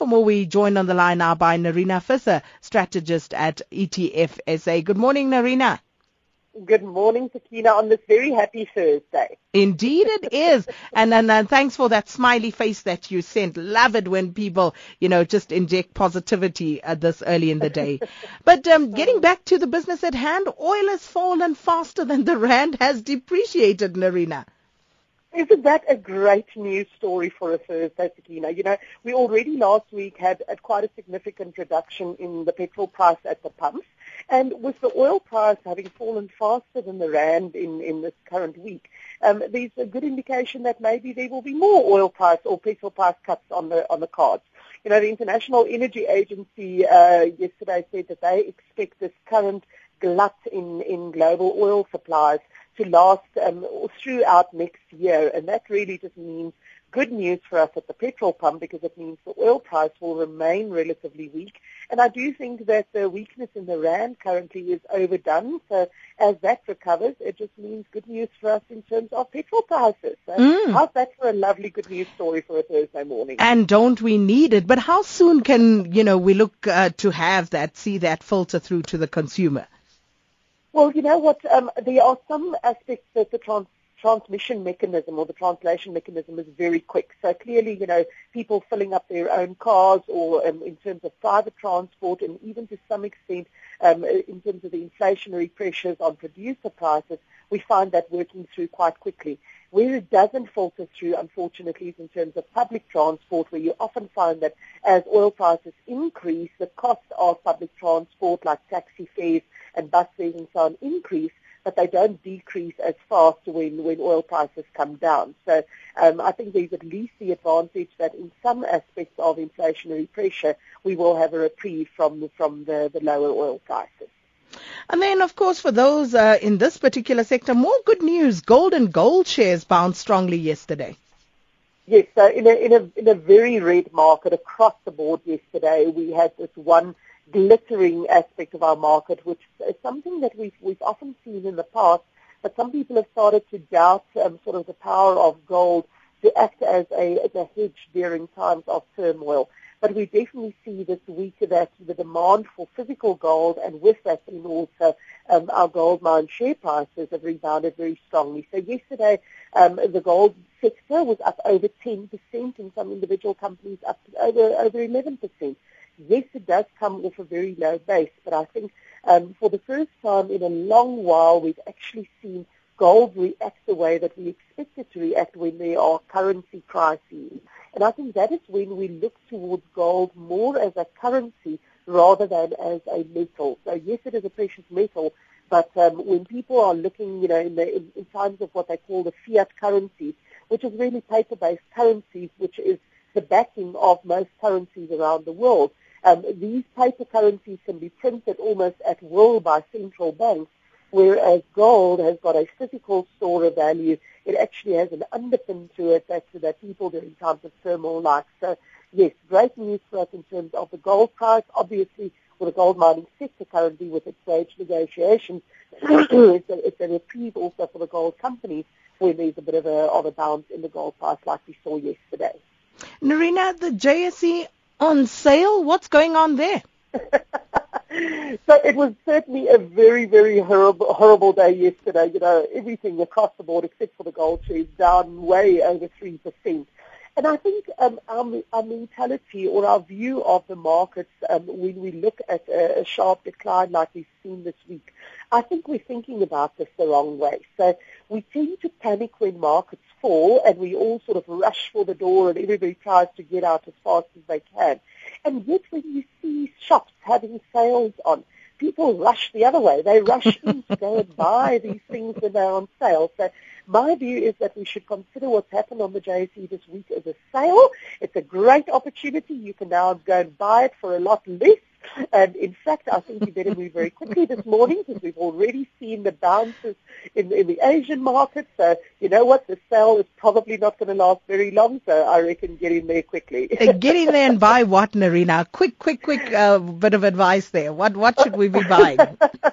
For more, we joined on the line now by Nerina Visser, strategist at ETF SA. Good morning, Narina. Good morning, Sakina, on this very happy Thursday. Indeed it is. And, and, and thanks for that smiley face that you sent. Love it when people, you know, just inject positivity at this early in the day. But um, getting back to the business at hand, oil has fallen faster than the rand has depreciated, Nerina. Isn't that a great news story for a Thursday, Sakina? You know, we already last week had, quite a significant reduction in the petrol price at the pumps. And with the oil price having fallen faster than the rand in, in this current week, um, there's a good indication that maybe there will be more oil price or petrol price cuts on the on the cards. You know, the International Energy Agency uh, yesterday said that they expect this current glut in, in global oil supplies to last um, throughout next year, and that really just means good news for us at the petrol pump because it means the oil price will remain relatively weak. And I do think that the weakness in the rand currently is overdone. So as that recovers, it just means good news for us in terms of petrol prices. So mm. how's that for a lovely good news story for a Thursday morning? And don't we need it? But how soon can you know we look uh, to have that, see that filter through to the consumer? Well, you know what? Um, there are some aspects that the trans- transmission mechanism or the translation mechanism is very quick. So clearly, you know, people filling up their own cars or um, in terms of private transport and even to some extent um, in terms of the inflationary pressures on producer prices, we find that working through quite quickly. Where it doesn't filter through, unfortunately, is in terms of public transport, where you often find that as oil prices increase, the cost of public transport, like taxi fares, and bus fares and so on increase, but they don't decrease as fast when, when oil prices come down. So um, I think there's at least the advantage that in some aspects of inflationary pressure, we will have a reprieve from, from the, the lower oil prices. And then, of course, for those uh, in this particular sector, more good news. Gold and gold shares bounced strongly yesterday. Yes, so in a, in a, in a very red market across the board yesterday, we had this one glittering aspect of our market, which is something that we've, we've often seen in the past, but some people have started to doubt um, sort of the power of gold to act as a, as a hedge during times of turmoil. But we definitely see this week that the demand for physical gold and with that in also um, our gold mine share prices have rebounded very strongly. So yesterday um, the gold sector was up over 10% in some individual companies up over, over 11% yes, it does come off a very low base, but I think um, for the first time in a long while, we've actually seen gold react the way that we expect it to react when there are currency crises. And I think that is when we look towards gold more as a currency rather than as a metal. So yes, it is a precious metal, but um, when people are looking, you know, in, the, in, in times of what they call the fiat currency, which is really paper-based currencies, which is the backing of most currencies around the world, um, these paper currencies can be printed almost at will by central banks, whereas gold has got a physical store of value. It actually has an underpin to it that, that people during times of turmoil like. So, yes, great news for us in terms of the gold price. Obviously, for the gold mining sector currently with its wage negotiations, it's, a, it's a reprieve also for the gold companies when there's a bit of a, of a bounce in the gold price like we saw yesterday. Nerina, the JSE on sale? What's going on there? so it was certainly a very, very horrible, horrible day yesterday. You know, everything across the board except for the gold shares down way over 3%. And I think um, our, our mentality or our view of the markets um, when we look at a, a sharp decline like we've seen this week, I think we're thinking about this the wrong way. So we tend to panic when markets fall and we all sort of rush for the door and everybody tries to get out as fast as they can. And yet when you see shops having sales on, people rush the other way. They rush in to go and buy these things when they're on sale. So my view is that we should consider what's happened on the JSE this week as a sale. It's a great opportunity. You can now go and buy it for a lot less and in fact, I think you better move very quickly this morning because we've already seen the bounces in, in the Asian market. So you know what? The sale is probably not going to last very long. So I reckon get in there quickly. Uh, get in there and buy what, Nerina? Quick, quick, quick uh, bit of advice there. What, what should we be buying?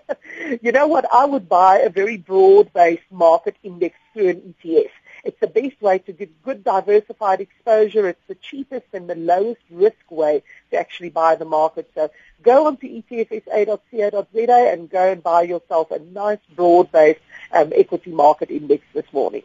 you know what? I would buy a very broad-based market index through an ETF It's the best way to get good diversified exposure. It's the cheapest and the lowest risk way to actually buy the market. So go onto etfsa.co.za and go and buy yourself a nice broad-based um, equity market index this morning.